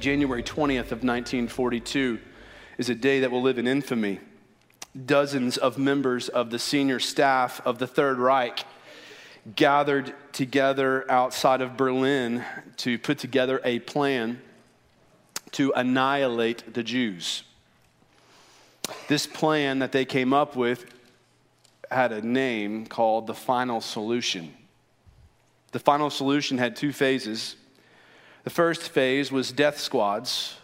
January 20th of 1942 is a day that will live in infamy. Dozens of members of the senior staff of the Third Reich gathered together outside of Berlin to put together a plan to annihilate the Jews. This plan that they came up with had a name called the final solution. The final solution had two phases. The first phase was death squads,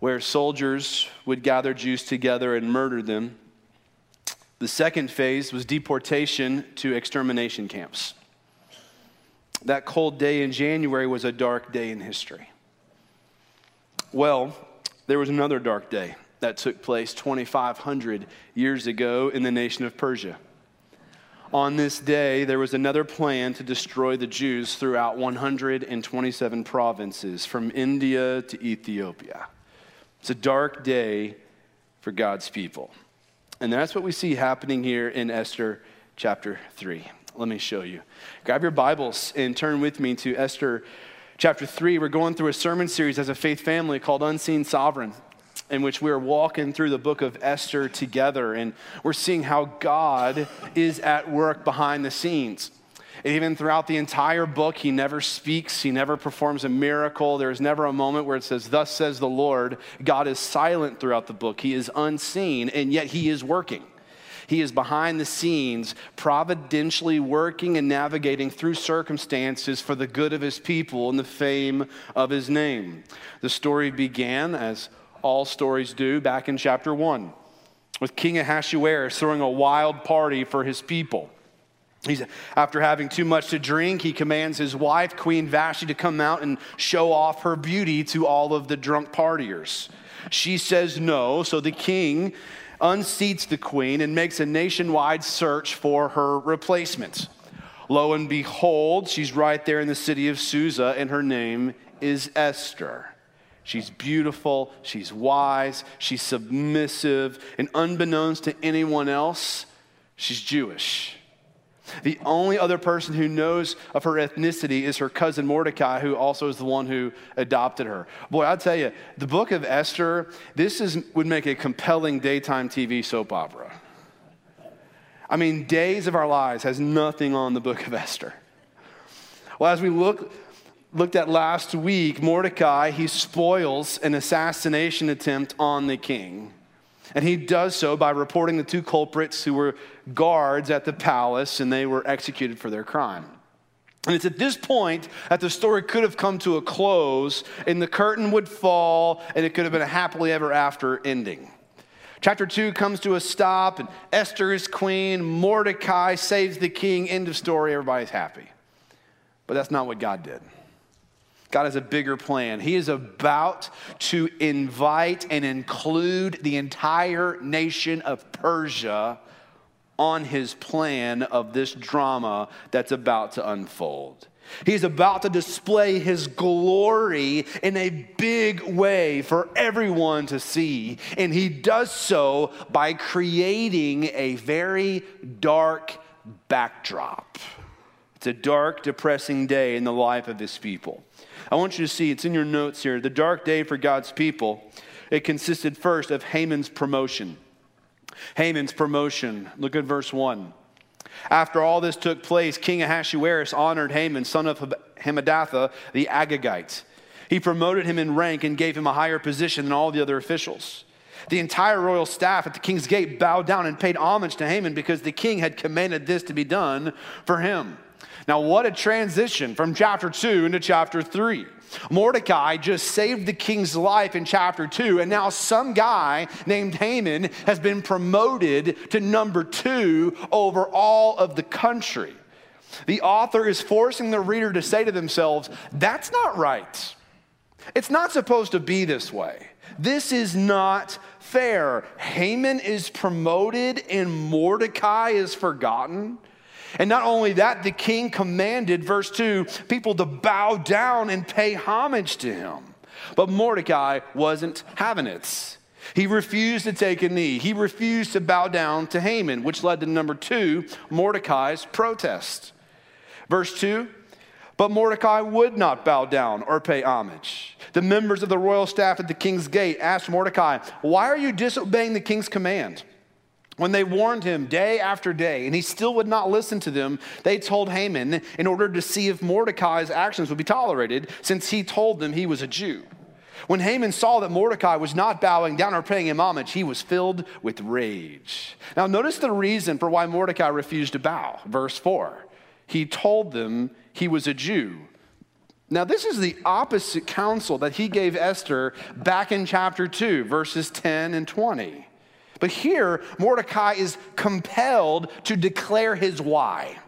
where soldiers would gather Jews together and murder them. The second phase was deportation to extermination camps. That cold day in January was a dark day in history. Well, there was another dark day that took place 2,500 years ago in the nation of Persia. On this day, there was another plan to destroy the Jews throughout 127 provinces, from India to Ethiopia. It's a dark day for God's people. And that's what we see happening here in Esther chapter 3. Let me show you. Grab your Bibles and turn with me to Esther chapter 3. We're going through a sermon series as a faith family called Unseen Sovereign in which we're walking through the book of Esther together and we're seeing how God is at work behind the scenes. And even throughout the entire book, he never speaks, he never performs a miracle. There's never a moment where it says, Thus says the Lord. God is silent throughout the book, he is unseen, and yet he is working. He is behind the scenes, providentially working and navigating through circumstances for the good of his people and the fame of his name. The story began as all stories do, back in chapter 1, with King Ahasuerus throwing a wild party for his people. He's, after having too much to drink, he commands his wife, Queen Vashti, to come out and show off her beauty to all of the drunk partiers. She says no, so the king unseats the queen and makes a nationwide search for her replacement. Lo and behold, she's right there in the city of Susa, and her name is Esther. She's beautiful, she's wise, she's submissive, and unbeknownst to anyone else, she's Jewish. The only other person who knows of her ethnicity is her cousin Mordecai, who also is the one who adopted her. Boy, I'll tell you, the book of Esther, this is, would make a compelling daytime TV soap opera. I mean, Days of Our Lives has nothing on the book of Esther. Well, as we look looked at last week, Mordecai, he spoils an assassination attempt on the king. And he does so by reporting the two culprits who were guards at the palace and they were executed for their crime. And it's at this point that the story could have come to a close and the curtain would fall and it could have been a happily ever after ending. Chapter 2 comes to a stop and Esther is queen, Mordecai saves the king, end of story, everybody's happy. But that's not what God did. God has a bigger plan. He is about to invite and include the entire nation of Persia on his plan of this drama that's about to unfold. He's about to display his glory in a big way for everyone to see. And he does so by creating a very dark backdrop. It's a dark, depressing day in the life of his people. I want you to see, it's in your notes here, the dark day for God's people. It consisted first of Haman's promotion. Haman's promotion. Look at verse 1. After all this took place, King Ahasuerus honored Haman, son of Hammedatha, the Agagite. He promoted him in rank and gave him a higher position than all the other officials. The entire royal staff at the king's gate bowed down and paid homage to Haman because the king had commanded this to be done for him. Now, what a transition from chapter 2 into chapter 3. Mordecai just saved the king's life in chapter 2, and now some guy named Haman has been promoted to number 2 over all of the country. The author is forcing the reader to say to themselves, that's not right. It's not supposed to be this way. This is not fair. Haman is promoted and Mordecai is forgotten. And not only that, the king commanded, verse 2, people to bow down and pay homage to him. But Mordecai wasn't having it. He refused to take a knee. He refused to bow down to Haman, which led to number two, Mordecai's protest. Verse 2 But Mordecai would not bow down or pay homage. The members of the royal staff at the king's gate asked Mordecai, Why are you disobeying the king's command? When they warned him day after day and he still would not listen to them, they told Haman in order to see if Mordecai's actions would be tolerated, since he told them he was a Jew. When Haman saw that Mordecai was not bowing down or paying him homage, he was filled with rage. Now, notice the reason for why Mordecai refused to bow. Verse 4 He told them he was a Jew. Now, this is the opposite counsel that he gave Esther back in chapter 2, verses 10 and 20. But here, Mordecai is compelled to declare his why.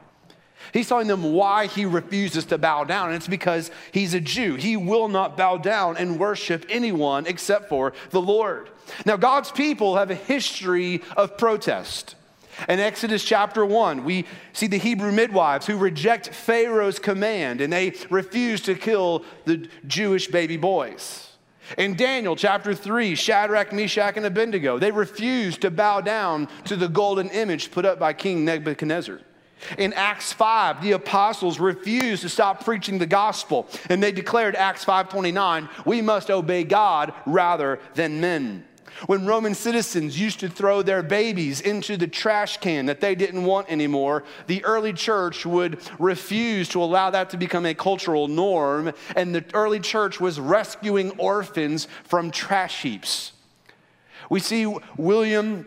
He's telling them why he refuses to bow down, and it's because he's a Jew. He will not bow down and worship anyone except for the Lord. Now, God's people have a history of protest. In Exodus chapter 1, we see the Hebrew midwives who reject Pharaoh's command and they refuse to kill the Jewish baby boys. In Daniel chapter 3, Shadrach, Meshach, and Abednego, they refused to bow down to the golden image put up by King Nebuchadnezzar. In Acts 5, the apostles refused to stop preaching the gospel, and they declared Acts 5:29, we must obey God rather than men. When Roman citizens used to throw their babies into the trash can that they didn't want anymore, the early church would refuse to allow that to become a cultural norm, and the early church was rescuing orphans from trash heaps. We see William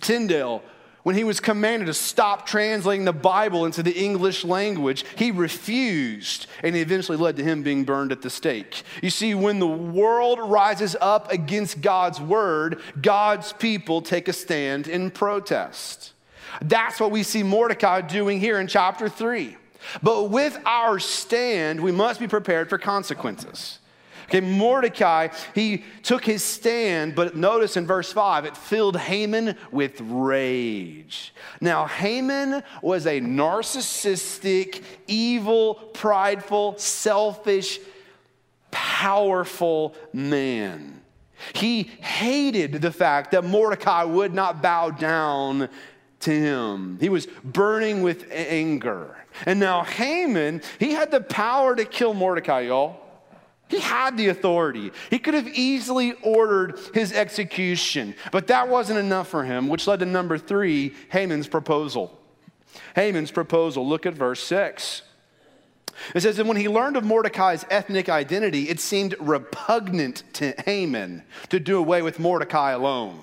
Tyndale when he was commanded to stop translating the Bible into the English language, he refused, and it eventually led to him being burned at the stake. You see, when the world rises up against God's word, God's people take a stand in protest. That's what we see Mordecai doing here in chapter 3. But with our stand, we must be prepared for consequences. Okay, Mordecai, he took his stand, but notice in verse 5, it filled Haman with rage. Now, Haman was a narcissistic, evil, prideful, selfish, powerful man. He hated the fact that Mordecai would not bow down to him. He was burning with anger. And now Haman, he had the power to kill Mordecai, y'all. He had the authority. He could have easily ordered his execution, but that wasn't enough for him, which led to number three Haman's proposal. Haman's proposal. Look at verse 6. It says, And when he learned of Mordecai's ethnic identity, it seemed repugnant to Haman to do away with Mordecai alone.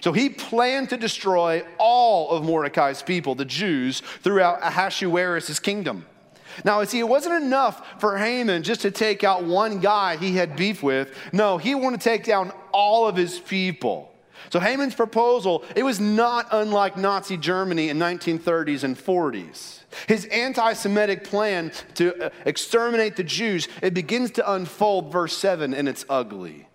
So he planned to destroy all of Mordecai's people, the Jews, throughout Ahasuerus' kingdom. Now, see, it wasn't enough for Haman just to take out one guy he had beef with. No, he wanted to take down all of his people. So Haman's proposal, it was not unlike Nazi Germany in 1930s and 40s. His anti-Semitic plan to uh, exterminate the Jews, it begins to unfold verse 7 and it's ugly.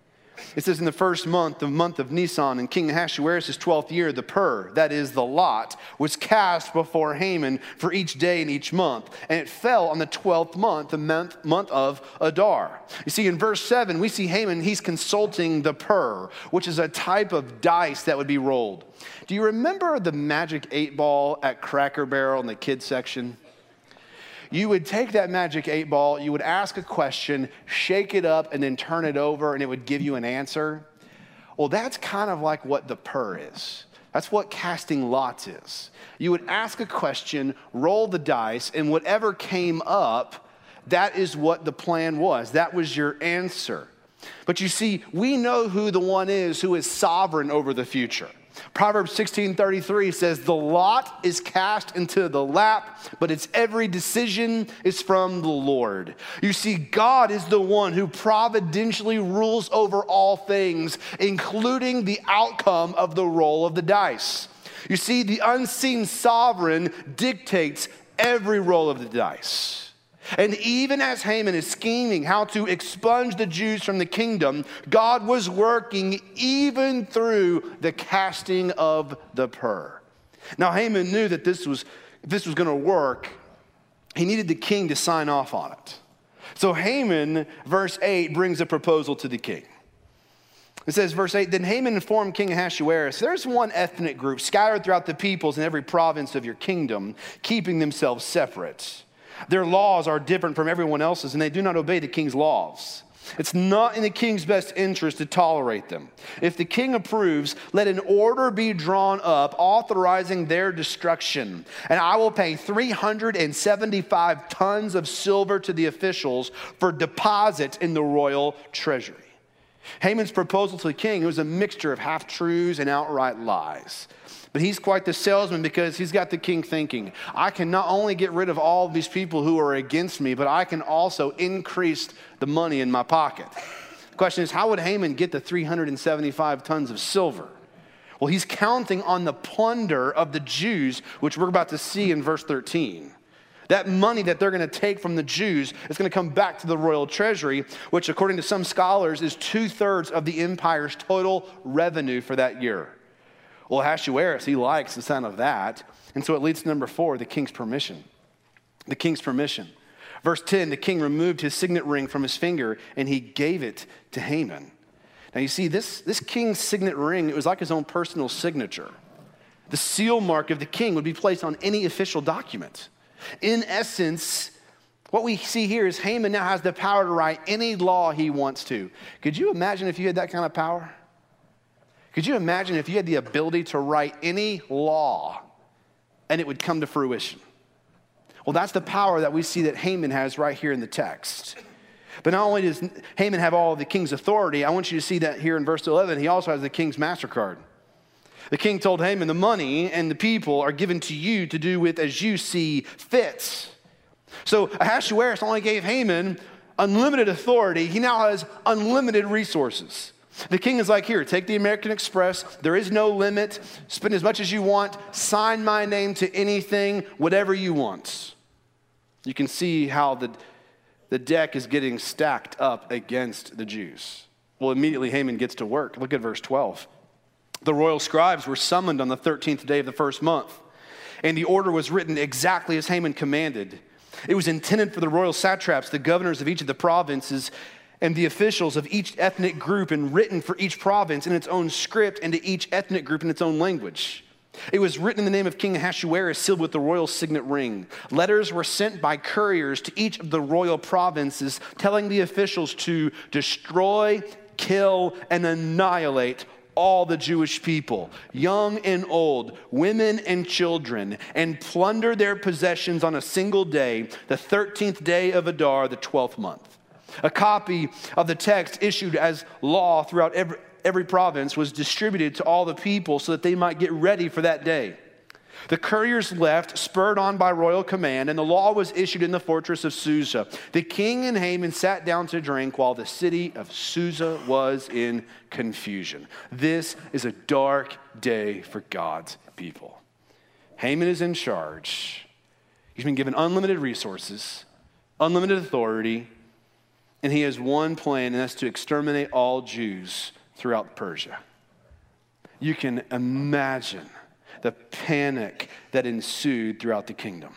It says, In the first month, the month of Nisan, in King Ahasuerus' 12th year, the pur, that is the lot, was cast before Haman for each day and each month. And it fell on the 12th month, the month, month of Adar. You see, in verse 7, we see Haman, he's consulting the pur, which is a type of dice that would be rolled. Do you remember the magic eight ball at Cracker Barrel in the kids section? You would take that magic eight ball, you would ask a question, shake it up, and then turn it over, and it would give you an answer. Well, that's kind of like what the pur is. That's what casting lots is. You would ask a question, roll the dice, and whatever came up, that is what the plan was. That was your answer. But you see, we know who the one is who is sovereign over the future. Proverbs 16:33 says the lot is cast into the lap, but its every decision is from the Lord. You see God is the one who providentially rules over all things, including the outcome of the roll of the dice. You see the unseen sovereign dictates every roll of the dice. And even as Haman is scheming how to expunge the Jews from the kingdom, God was working even through the casting of the pur. Now, Haman knew that this was, this was going to work, he needed the king to sign off on it. So Haman, verse 8, brings a proposal to the king. It says, verse 8, Then Haman informed King Ahasuerus, There's one ethnic group scattered throughout the peoples in every province of your kingdom, keeping themselves separate. Their laws are different from everyone else's, and they do not obey the king's laws. It's not in the king's best interest to tolerate them. If the king approves, let an order be drawn up authorizing their destruction. And I will pay 375 tons of silver to the officials for deposit in the royal treasury. Haman's proposal to the king was a mixture of half truths and outright lies. But he's quite the salesman because he's got the king thinking, I can not only get rid of all of these people who are against me, but I can also increase the money in my pocket. The question is, how would Haman get the 375 tons of silver? Well, he's counting on the plunder of the Jews, which we're about to see in verse 13. That money that they're going to take from the Jews is going to come back to the royal treasury, which, according to some scholars, is two thirds of the empire's total revenue for that year. Well, Ahasuerus, he likes the sound of that. And so it leads to number four the king's permission. The king's permission. Verse 10 the king removed his signet ring from his finger and he gave it to Haman. Now you see, this, this king's signet ring, it was like his own personal signature. The seal mark of the king would be placed on any official document. In essence, what we see here is Haman now has the power to write any law he wants to. Could you imagine if you had that kind of power? Could you imagine if you had the ability to write any law and it would come to fruition? Well, that's the power that we see that Haman has right here in the text. But not only does Haman have all the king's authority, I want you to see that here in verse 11, he also has the king's MasterCard. The king told Haman, The money and the people are given to you to do with as you see fits. So Ahasuerus only gave Haman unlimited authority. He now has unlimited resources. The king is like, Here, take the American Express. There is no limit. Spend as much as you want. Sign my name to anything, whatever you want. You can see how the, the deck is getting stacked up against the Jews. Well, immediately Haman gets to work. Look at verse 12. The royal scribes were summoned on the 13th day of the first month, and the order was written exactly as Haman commanded. It was intended for the royal satraps, the governors of each of the provinces, and the officials of each ethnic group and written for each province in its own script and to each ethnic group in its own language. It was written in the name of King Ahasuerus, sealed with the royal signet ring. Letters were sent by couriers to each of the royal provinces, telling the officials to destroy, kill, and annihilate all the Jewish people, young and old, women and children, and plunder their possessions on a single day, the 13th day of Adar, the 12th month. A copy of the text issued as law throughout every, every province was distributed to all the people so that they might get ready for that day. The couriers left, spurred on by royal command, and the law was issued in the fortress of Susa. The king and Haman sat down to drink while the city of Susa was in confusion. This is a dark day for God's people. Haman is in charge. He's been given unlimited resources, unlimited authority, and he has one plan, and that's to exterminate all Jews throughout Persia. You can imagine the panic that ensued throughout the kingdom.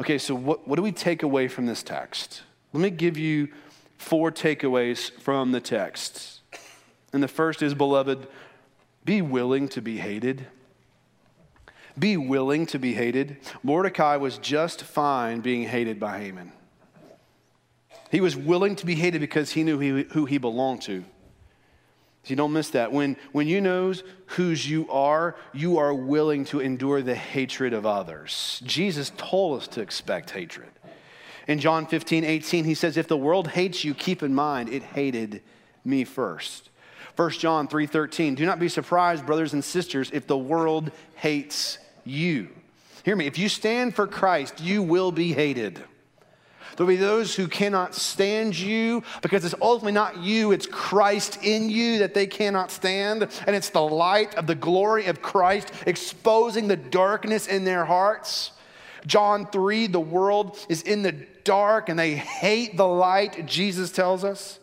Okay, so what, what do we take away from this text? Let me give you four takeaways from the text. And the first is, beloved, be willing to be hated. Be willing to be hated. Mordecai was just fine being hated by Haman. He was willing to be hated because he knew he, who he belonged to. So don't miss that. When, when you know whose you are, you are willing to endure the hatred of others. Jesus told us to expect hatred. In John 15, 18, he says, If the world hates you, keep in mind it hated me first. 1 John 3, 13, do not be surprised, brothers and sisters, if the world hates you. Hear me, if you stand for Christ, you will be hated. There'll be those who cannot stand you because it's ultimately not you, it's Christ in you that they cannot stand. And it's the light of the glory of Christ exposing the darkness in their hearts. John 3, the world is in the dark and they hate the light, Jesus tells us.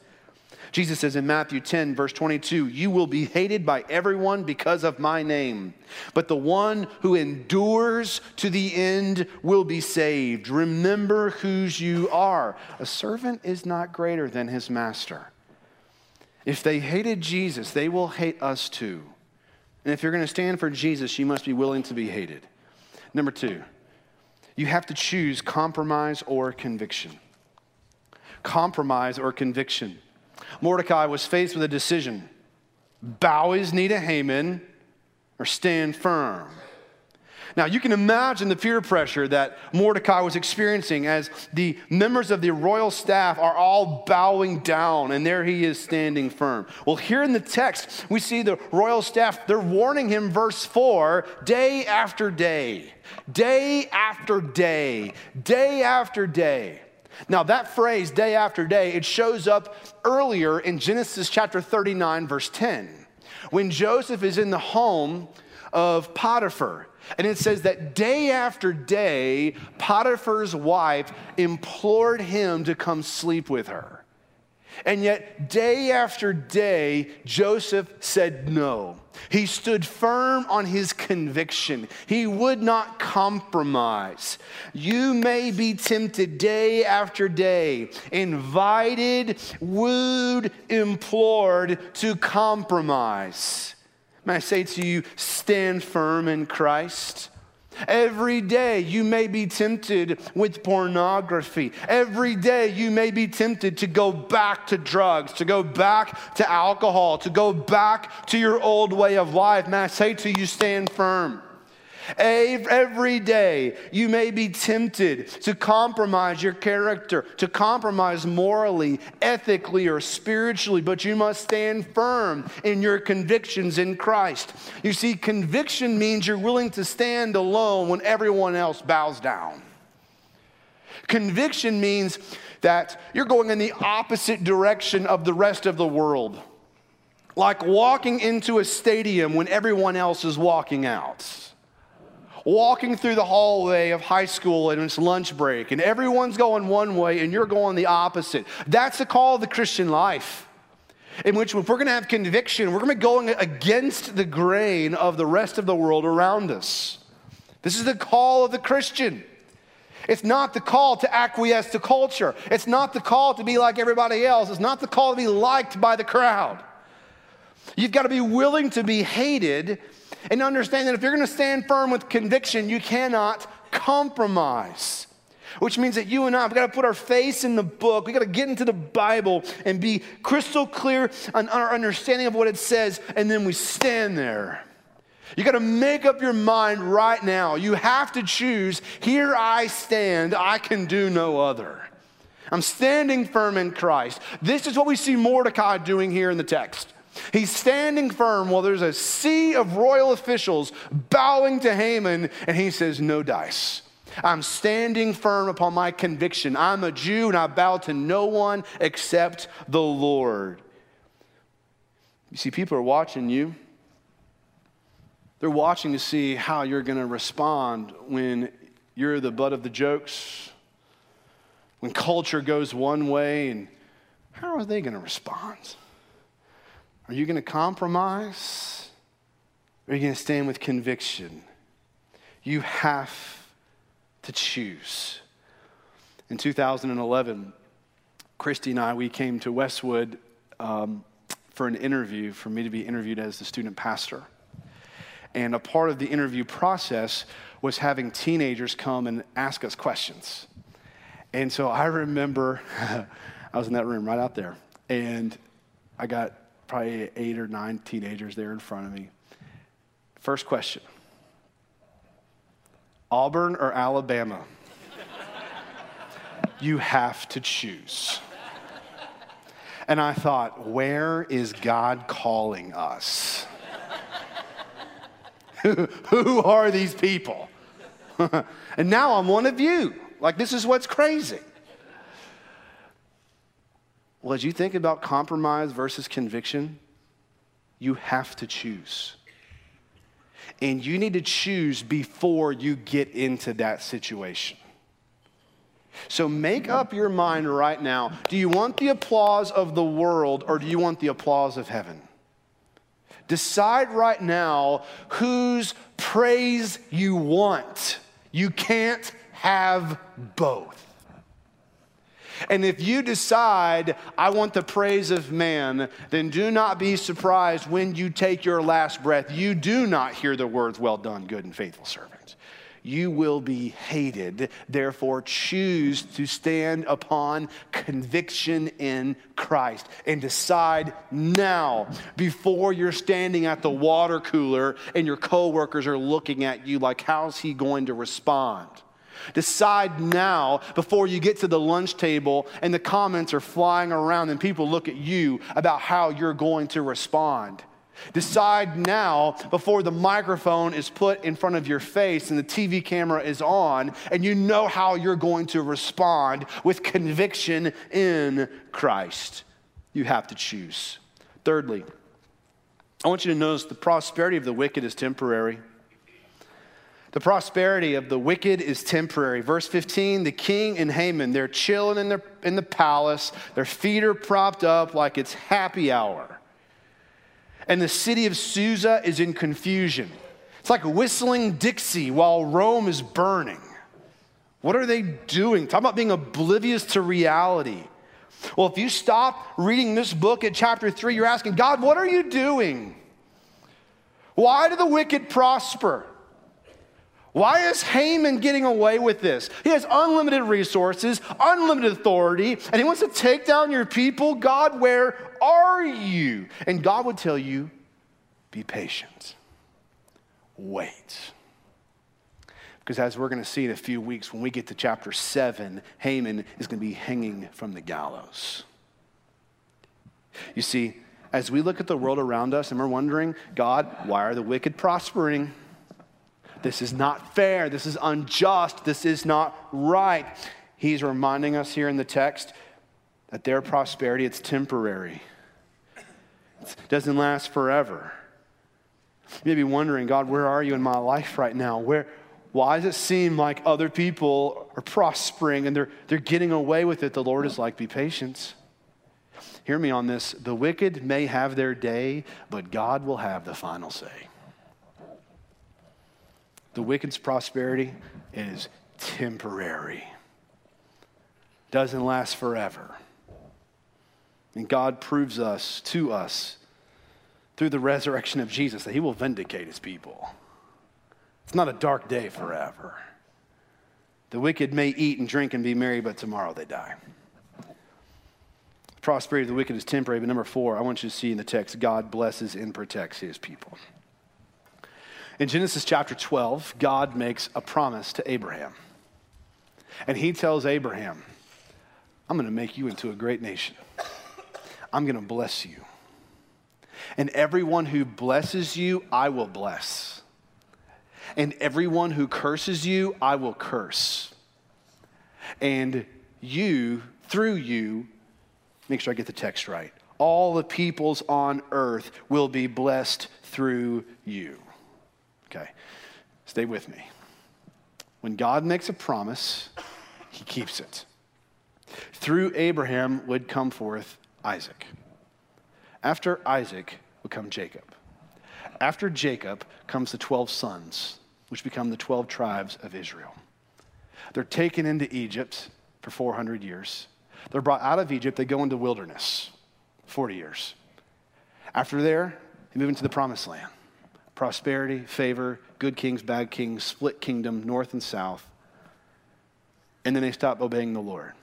Jesus says in Matthew 10, verse 22, You will be hated by everyone because of my name, but the one who endures to the end will be saved. Remember whose you are. A servant is not greater than his master. If they hated Jesus, they will hate us too. And if you're going to stand for Jesus, you must be willing to be hated. Number two, you have to choose compromise or conviction. Compromise or conviction. Mordecai was faced with a decision bow his knee to Haman or stand firm. Now, you can imagine the peer pressure that Mordecai was experiencing as the members of the royal staff are all bowing down, and there he is standing firm. Well, here in the text, we see the royal staff, they're warning him, verse 4, day after day, day after day, day after day. Now, that phrase, day after day, it shows up earlier in Genesis chapter 39, verse 10, when Joseph is in the home of Potiphar. And it says that day after day, Potiphar's wife implored him to come sleep with her. And yet, day after day, Joseph said no. He stood firm on his conviction. He would not compromise. You may be tempted day after day, invited, wooed, implored to compromise. May I say to you, stand firm in Christ. Every day you may be tempted with pornography. Every day you may be tempted to go back to drugs, to go back to alcohol, to go back to your old way of life. May I say to you, stand firm. Every day, you may be tempted to compromise your character, to compromise morally, ethically, or spiritually, but you must stand firm in your convictions in Christ. You see, conviction means you're willing to stand alone when everyone else bows down. Conviction means that you're going in the opposite direction of the rest of the world. Like walking into a stadium when everyone else is walking out walking through the hallway of high school and it's lunch break, and everyone's going one way and you're going the opposite. That's the call of the Christian life. In which, if we're going to have conviction, we're going to be going against the grain of the rest of the world around us. This is the call of the Christian. It's not the call to acquiesce to culture. It's not the call to be like everybody else. It's not the call to be liked by the crowd. You've got to be willing to be hated and understand that if you're going to stand firm with conviction, you cannot compromise. Which means that you and I, we've got to put our face in the book. We got to get into the Bible and be crystal clear on our understanding of what it says, and then we stand there. You got to make up your mind right now. You have to choose here I stand, I can do no other. I'm standing firm in Christ. This is what we see Mordecai doing here in the text. He's standing firm while there's a sea of royal officials bowing to Haman, and he says, No dice. I'm standing firm upon my conviction. I'm a Jew and I bow to no one except the Lord. You see, people are watching you. They're watching to see how you're going to respond when you're the butt of the jokes, when culture goes one way, and how are they going to respond? Are you going to compromise? Or are you going to stand with conviction? You have to choose. In 2011, Christy and I, we came to Westwood um, for an interview, for me to be interviewed as the student pastor. And a part of the interview process was having teenagers come and ask us questions. And so I remember I was in that room right out there, and I got probably eight or nine teenagers there in front of me. First question Auburn or Alabama? you have to choose. And I thought, where is God calling us? Who are these people? and now I'm one of you. Like, this is what's crazy. Well, as you think about compromise versus conviction, you have to choose. And you need to choose before you get into that situation. So make up your mind right now. Do you want the applause of the world or do you want the applause of heaven? Decide right now whose praise you want. You can't have both. And if you decide, I want the praise of man, then do not be surprised when you take your last breath. You do not hear the words, Well done, good and faithful servant. you will be hated. Therefore, choose to stand upon conviction in Christ and decide now before you're standing at the water cooler and your coworkers are looking at you like, how's he going to respond? Decide now before you get to the lunch table and the comments are flying around and people look at you about how you're going to respond. Decide now before the microphone is put in front of your face and the TV camera is on, and you know how you're going to respond with conviction in Christ. You have to choose. Thirdly, I want you to notice the prosperity of the wicked is temporary. The prosperity of the wicked is temporary. Verse 15 the king and Haman, they're chilling in, their, in the palace, their feet are propped up like it's happy hour. And the city of Susa is in confusion. It's like whistling Dixie while Rome is burning. What are they doing? Talk about being oblivious to reality. Well, if you stop reading this book at chapter 3, you're asking, God, what are you doing? Why do the wicked prosper? Why is Haman getting away with this? He has unlimited resources, unlimited authority, and he wants to take down your people. God, where are you? And God would tell you, be patient. Wait. Because as we're going to see in a few weeks, when we get to chapter 7, Haman is going to be hanging from the gallows. You see, as we look at the world around us and we're wondering, God, why are the wicked prospering? This is not fair. This is unjust. This is not right. He's reminding us here in the text that their prosperity it's temporary. It doesn't last forever. You may be wondering, God, where are you in my life right now? Where why does it seem like other people are prospering and they're, they're getting away with it? The Lord is like, be patient. Hear me on this. The wicked may have their day, but God will have the final say. The wicked's prosperity is temporary, doesn't last forever. And God proves us to us through the resurrection of Jesus that he will vindicate his people. It's not a dark day forever. The wicked may eat and drink and be merry, but tomorrow they die. The prosperity of the wicked is temporary, but number four, I want you to see in the text God blesses and protects his people. In Genesis chapter 12, God makes a promise to Abraham. And he tells Abraham, I'm going to make you into a great nation. I'm going to bless you. And everyone who blesses you, I will bless. And everyone who curses you, I will curse. And you, through you, make sure I get the text right, all the peoples on earth will be blessed through you. Okay, stay with me. When God makes a promise, he keeps it. Through Abraham would come forth Isaac. After Isaac would come Jacob. After Jacob comes the 12 sons, which become the 12 tribes of Israel. They're taken into Egypt for 400 years. They're brought out of Egypt, they go into wilderness, 40 years. After there, they move into the promised land prosperity, favor, good kings, bad kings, split kingdom, north and south. And then they stop obeying the Lord.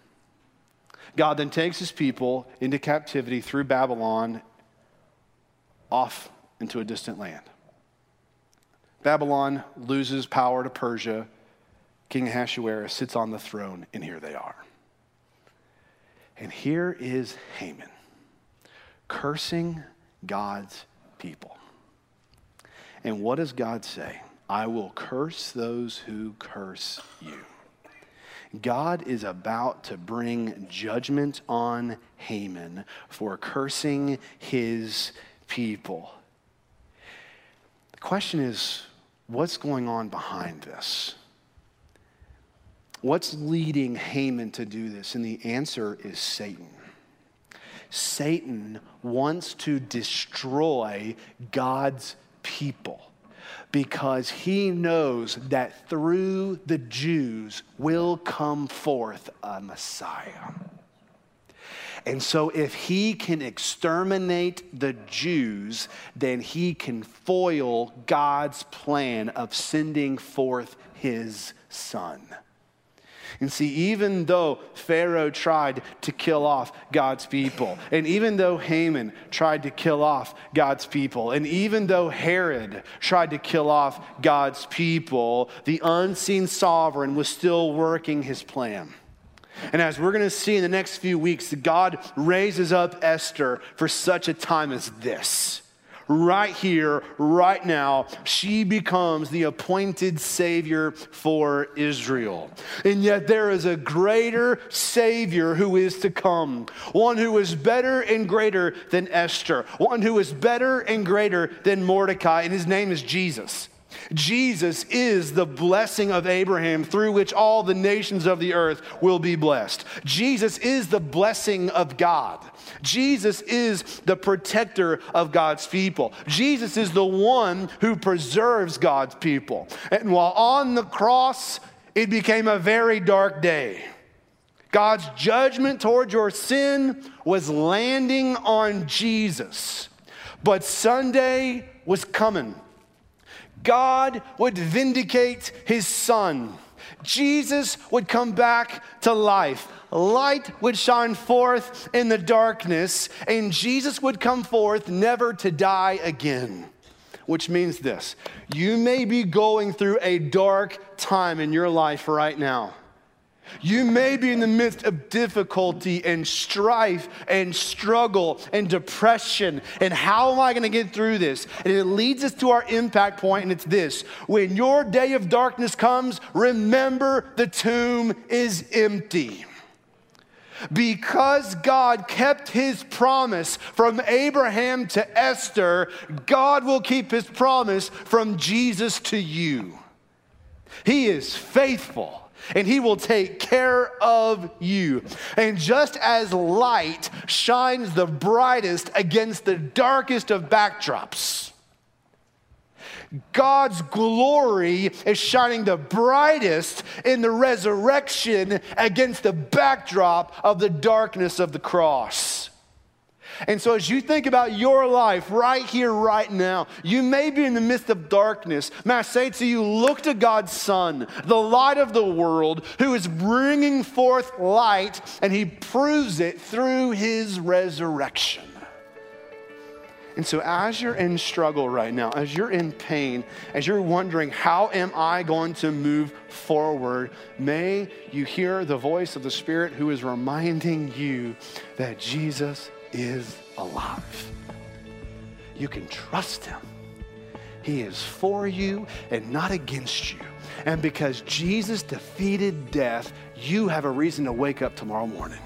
God then takes his people into captivity through Babylon off into a distant land. Babylon loses power to Persia. King Ahasuerus sits on the throne, and here they are. And here is Haman cursing God's people. And what does God say? I will curse those who curse you. God is about to bring judgment on Haman for cursing his people. The question is what's going on behind this? What's leading Haman to do this? And the answer is Satan. Satan wants to destroy God's people because he knows that through the Jews will come forth a Messiah. And so, if he can exterminate the Jews, then he can foil God's plan of sending forth his son. And see, even though Pharaoh tried to kill off God's people, and even though Haman tried to kill off God's people, and even though Herod tried to kill off God's people, the unseen sovereign was still working his plan. And as we're going to see in the next few weeks, God raises up Esther for such a time as this. Right here, right now, she becomes the appointed Savior for Israel. And yet, there is a greater Savior who is to come, one who is better and greater than Esther, one who is better and greater than Mordecai, and his name is Jesus. Jesus is the blessing of Abraham through which all the nations of the earth will be blessed. Jesus is the blessing of God. Jesus is the protector of God's people. Jesus is the one who preserves God's people. And while on the cross, it became a very dark day. God's judgment toward your sin was landing on Jesus. But Sunday was coming. God would vindicate his son. Jesus would come back to life. Light would shine forth in the darkness, and Jesus would come forth never to die again. Which means this you may be going through a dark time in your life right now. You may be in the midst of difficulty and strife and struggle and depression. And how am I going to get through this? And it leads us to our impact point, and it's this when your day of darkness comes, remember the tomb is empty. Because God kept his promise from Abraham to Esther, God will keep his promise from Jesus to you. He is faithful and he will take care of you. And just as light shines the brightest against the darkest of backdrops, God's glory is shining the brightest in the resurrection against the backdrop of the darkness of the cross. And so, as you think about your life right here, right now, you may be in the midst of darkness. May I say to you, look to God's Son, the light of the world, who is bringing forth light, and He proves it through His resurrection. And so, as you're in struggle right now, as you're in pain, as you're wondering, how am I going to move forward, may you hear the voice of the Spirit who is reminding you that Jesus is alive. You can trust him. He is for you and not against you. And because Jesus defeated death, you have a reason to wake up tomorrow morning.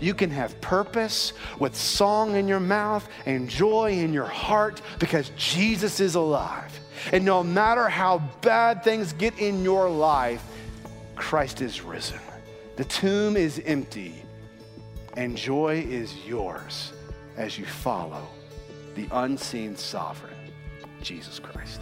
You can have purpose with song in your mouth and joy in your heart because Jesus is alive. And no matter how bad things get in your life, Christ is risen. The tomb is empty and joy is yours as you follow the unseen sovereign, Jesus Christ.